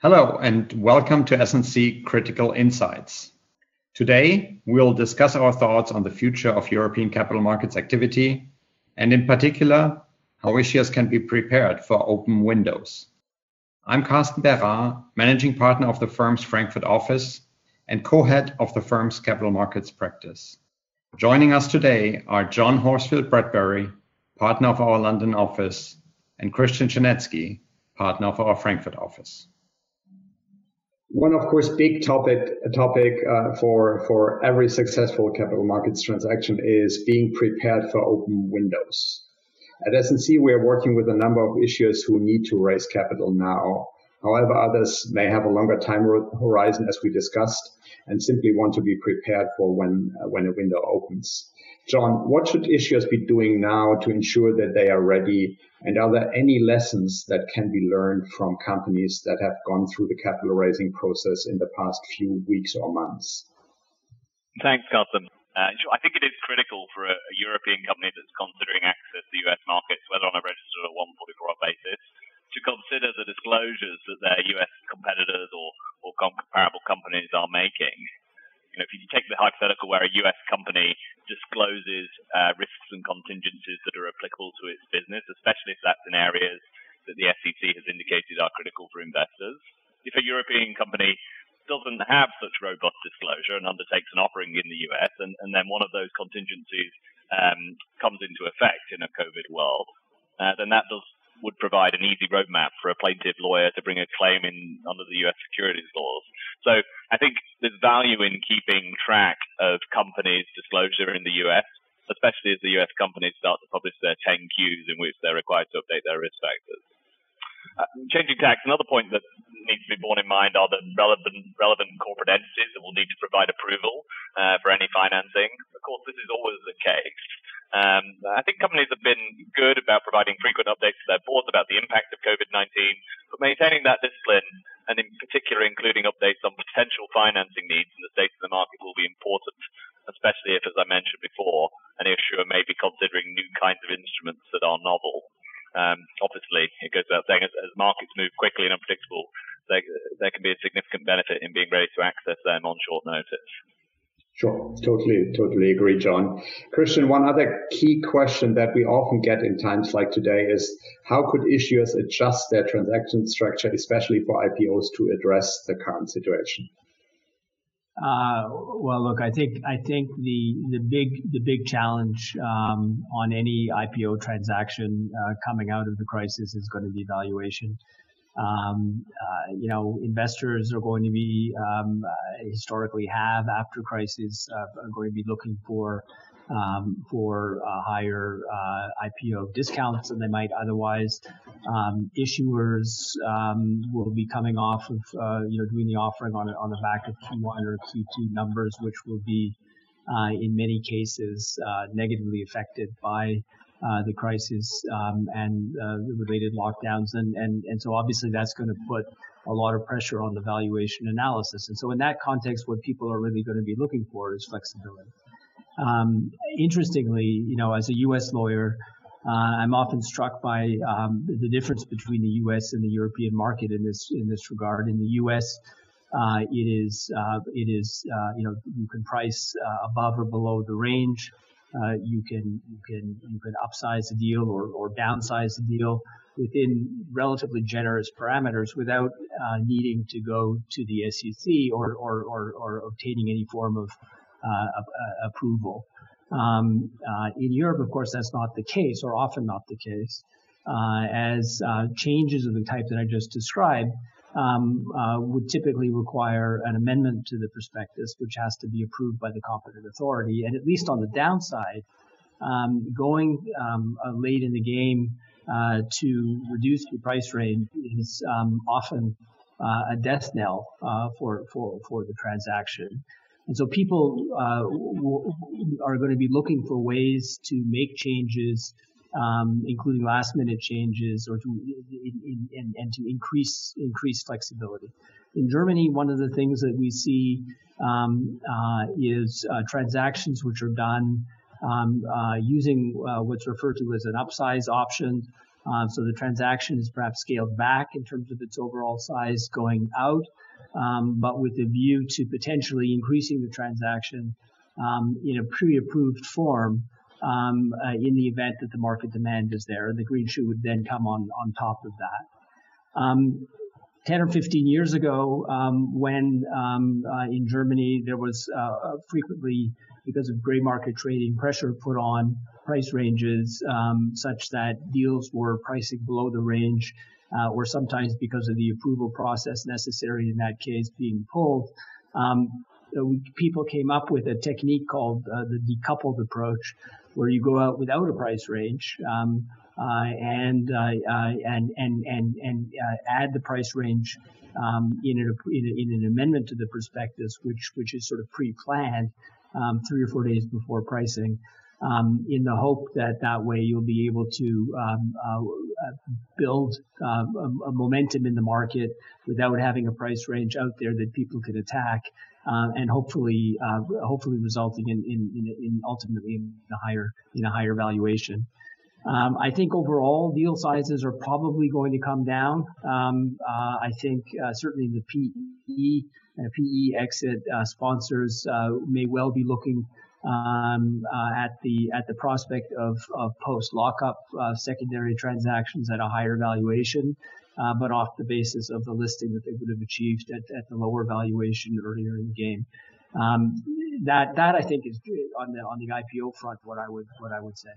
Hello, and welcome to S&C Critical Insights. Today, we'll discuss our thoughts on the future of European capital markets activity, and in particular, how issuers can be prepared for open windows. I'm Carsten Berrar, managing partner of the firm's Frankfurt office and co-head of the firm's capital markets practice. Joining us today are John Horsfield Bradbury, partner of our London office, and Krystian Czerniecki, partner of our Frankfurt office. One, of course, big topic topic uh, for for every successful capital markets transaction is being prepared for open windows. At S&C, we are working with a number of issuers who need to raise capital now. However, others may have a longer time horizon, as we discussed, and simply want to be prepared for when uh, when a window opens. John, what should issuers be doing now to ensure that they are ready? And are there any lessons that can be learned from companies that have gone through the capital raising process in the past few weeks or months? Thanks, Carsten. Uh, I think it is critical for a, a, European company that's considering access to the US markets, whether on a registered or 144 basis, to consider the disclosures that their US competitors or, or comparable companies are making you know, if you take the hypothetical where a U.S. company discloses uh, risks and contingencies that are applicable to its business, especially if that's in areas that the SEC has indicated are critical for investors. If a European company doesn't have such robust disclosure and undertakes an offering in the US, and, and then one of those contingencies um, comes into effect in a COVID world, uh, then that does would provide an easy roadmap for a plaintiff lawyer to bring a claim in under the U.S. securities laws. So I think there's value in keeping track of companies' disclosure in the U.S., especially as the U.S. companies start to publish their 10Qs in which they're required to update their risk factors. Uh, changing tax, another point that needs to be borne in mind are the relevant, relevant corporate entities that will need to provide approval uh, for any financing. Of course, this is always the case. Um, I think companies have been good about providing frequent updates to their boards about the impact of COVID-19, but maintaining that discipline and in particular including updates on potential financing needs in the state of the market will be important, especially if, as I mentioned before, an issuer may be considering new kinds of instruments that are novel. Um, obviously, it goes without saying, as, as markets move quickly and unpredictable, there, there can be a significant benefit in being ready to access them on short notice. Sure. Totally, totally agree, John. Krystian, one other key question that we often get in times like today is how could issuers adjust their transaction structure, especially for IPOs, to address the current situation? Uh, well, look, I think I think the the big the big challenge um, on any IPO transaction uh, coming out of the crisis is going to be valuation. Um, uh, you know, investors are going to be um, uh, historically have after crisis uh, are going to be looking for um, for uh, higher uh, IPO discounts than they might otherwise. Um, issuers um, will be coming off of uh, you know doing the offering on on the back of Q1 or Q2 numbers, which will be in many cases negatively affected by uh, the crisis um, and uh, the related lockdowns, and, and and so obviously that's going to put a lot of pressure on the valuation analysis. And so in that context, what people are really going to be looking for is flexibility. Um, interestingly, you know, as a U.S. lawyer, uh, I'm often struck by um, the difference between the U.S. and the European market in this in this regard. In the U.S., uh, it is uh, it is uh, you know you can price above or below the range. Uh, you can you can you can upsize the deal or, or downsize the deal within relatively generous parameters without uh, needing to go to the SEC or or, or, or obtaining any form of uh, approval. Um, uh, in Europe, of course, that's not the case, or often not the case. Uh, as uh, changes of the type that I just described um, uh, would typically require an amendment to the prospectus, which has to be approved by the competent authority. And at least on the downside, um, going um, uh, late in the game uh, to reduce the price range is um, often uh, a death knell uh, for, for, for the transaction. And so people uh, are going to be looking for ways to make changes um, including last minute changes or to in, in, and to increase increase flexibility. In Germany, one of the things that we see um, uh, is uh, transactions which are done um, uh, using uh, what's referred to as an upsize option. Um, so the transaction is perhaps scaled back in terms of its overall size going out, um, but with a view to potentially increasing the transaction um, in a pre-approved form um, uh, in the event that the market demand is there, the green shoe would then come on on top of that. Um, 10 or 15 years ago, um, when um, uh, in Germany there was uh, uh, frequently, because of gray market trading, pressure put on price ranges um, such that deals were pricing below the range, uh, or sometimes because of the approval process necessary in that case being pulled. Um, people came up with a technique called uh, the decoupled approach, where you go out without a price range um, uh, and, uh, uh, and and and and add the price range um, in, an, in, in, an amendment to the prospectus, which which is sort of pre-planned um, three or four days before pricing. Um, in the hope that that way you'll be able to um, uh, build uh, a, a, momentum in the market without having a price range out there that people can attack uh, and hopefully uh, hopefully resulting in, in, in, in, ultimately in a higher in a higher valuation. Um, I think overall deal sizes are probably going to come down. Um, uh, I think uh, certainly the PE and PE exit uh, sponsors uh, may well be looking um, at the at the prospect of, of post lockup secondary transactions at a higher valuation uh, but off the basis of the listing that they would have achieved at, at the lower valuation earlier in the game. Um, that that I think is on the on the IPO front what I would what I would say.